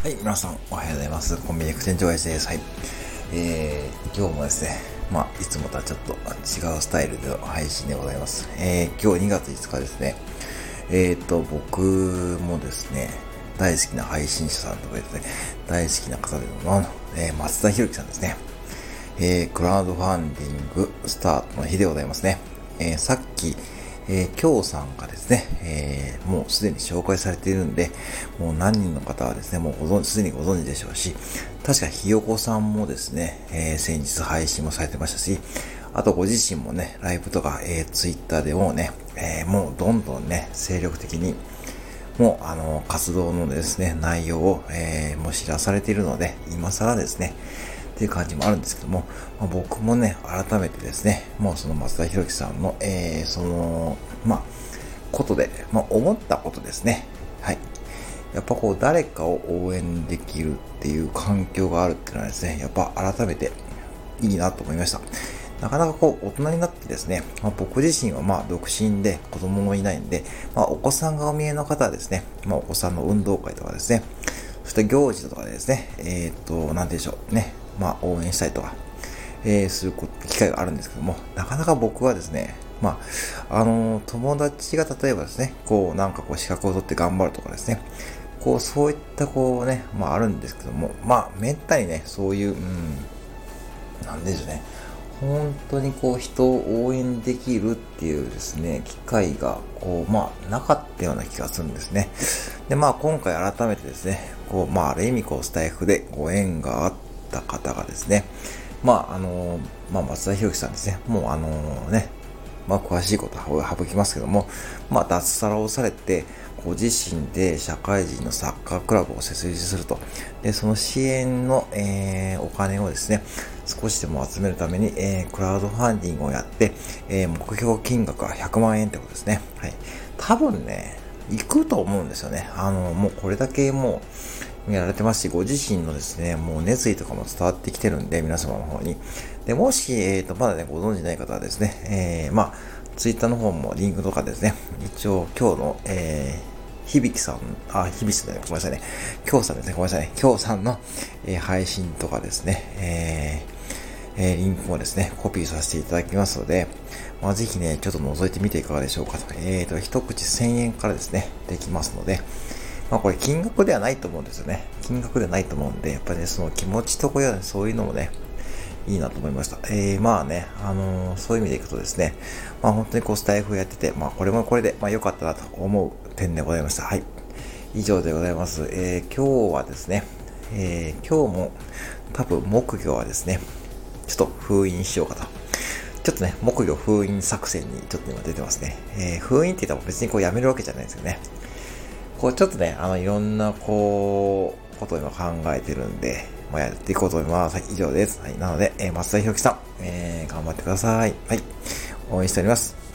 はい、皆さん、おはようございます。コンビニ副店長です。はい。えー、今日もですね、まあ、いつもとはちょっと違うスタイルでの配信でございます。えー、今日2月5日ですね。えーと、僕もですね、大好きな配信者さんとかですね、大好きな方での、えー、松田博樹さんですね。えー、クラウドファンディングスタートの日でございますね。えー、さっき、えー、今日さんがですね、えー、もうすでに紹介されているんで、もう何人の方はですね、もうご存、すでにご存知でしょうし、確かひよこさんもですね、えー、先日配信もされてましたし、あとご自身もね、ライブとか、えー、ツイッターでもね、えー、もうどんどんね、精力的に、もう、あの、活動のですね、内容を、えー、もう知らされているので、今更ですね、っていう感じもあるんですけども、まあ、僕もね、改めてですね、もうその松田博樹さんの、えー、その、まあ、ことで、まあ、思ったことですね。はい。やっぱこう、誰かを応援できるっていう環境があるっていうのはですね、やっぱ改めていいなと思いました。なかなかこう、大人になってですね、まあ、僕自身はまあ、独身で子供もいないんで、まあ、お子さんがお見えの方はですね、まあ、お子さんの運動会とかですね、そして行事とかでですね、えっ、と、なんでしょうね、まあ、応援したりとか、えー、する機会があるんですけども、なかなか僕はですね、まあ、あのー、友達が例えばですね、こう、なんかこう、資格を取って頑張るとかですね、こう、そういったこうね、まああるんですけども、まあ、めったにね、そういう、うん、なんでしょうね、本当にこう、人を応援できるっていうですね、機会が、こう、まあ、なかったような気がするんですね。で、まあ、今回改めてですね、こう、まあ、ある意味こう、スタイフでご縁があって、った方がですね、まあ、あの、まあ、松田博樹さんですね、もうあのね、まあ、詳しいことは省きますけども、まあ、脱サラをされて、ご自身で社会人のサッカークラブを設立すると。で、その支援の、えー、お金をですね、少しでも集めるために、えー、クラウドファンディングをやって、えー、目標金額は100万円ってことですね。はい。多分ね、行くと思うんですよね。あの、もうこれだけもう、やられてますし、ご自身のですね、もう熱意とかも伝わってきてるんで、皆様の方に。で、もし、えっ、ー、と、まだね、ご存知ない方はですね、えー、まあ、ツイッターの方もリンクとかですね、一応今日の、えー、響さん、あ、響さんね、ごめんなさいね。今日さんですね、ごめんなさいね。今日さんの、えー、配信とかですね、えー、えー、リンクもですね、コピーさせていただきますので、まあ、ぜひね、ちょっと覗いてみていかがでしょうかと。えーと、一口1000円からですね、できますので、まあこれ金額ではないと思うんですよね。金額ではないと思うんで、やっぱりね、その気持ちとこや、ね、そういうのもね、いいなと思いました。えー、まあね、あのー、そういう意味でいくとですね、まあ本当にこうスタイフやってて、まあこれもこれで、まあ良かったなと思う点でございました。はい。以上でございます。えー、今日はですね、えー、今日も多分木魚はですね、ちょっと封印しようかと。ちょっとね、木魚封印作戦にちょっと今出てますね。えー、封印って言ったら別にこうやめるわけじゃないですよね。こうちょっとね、あの、いろんな、こう、ことを今考えてるんで、まあ、やっていこうと思います。はい、以上です。はい、なので、えー、松田ひろきさん、えー、頑張ってください。はい、応援しております。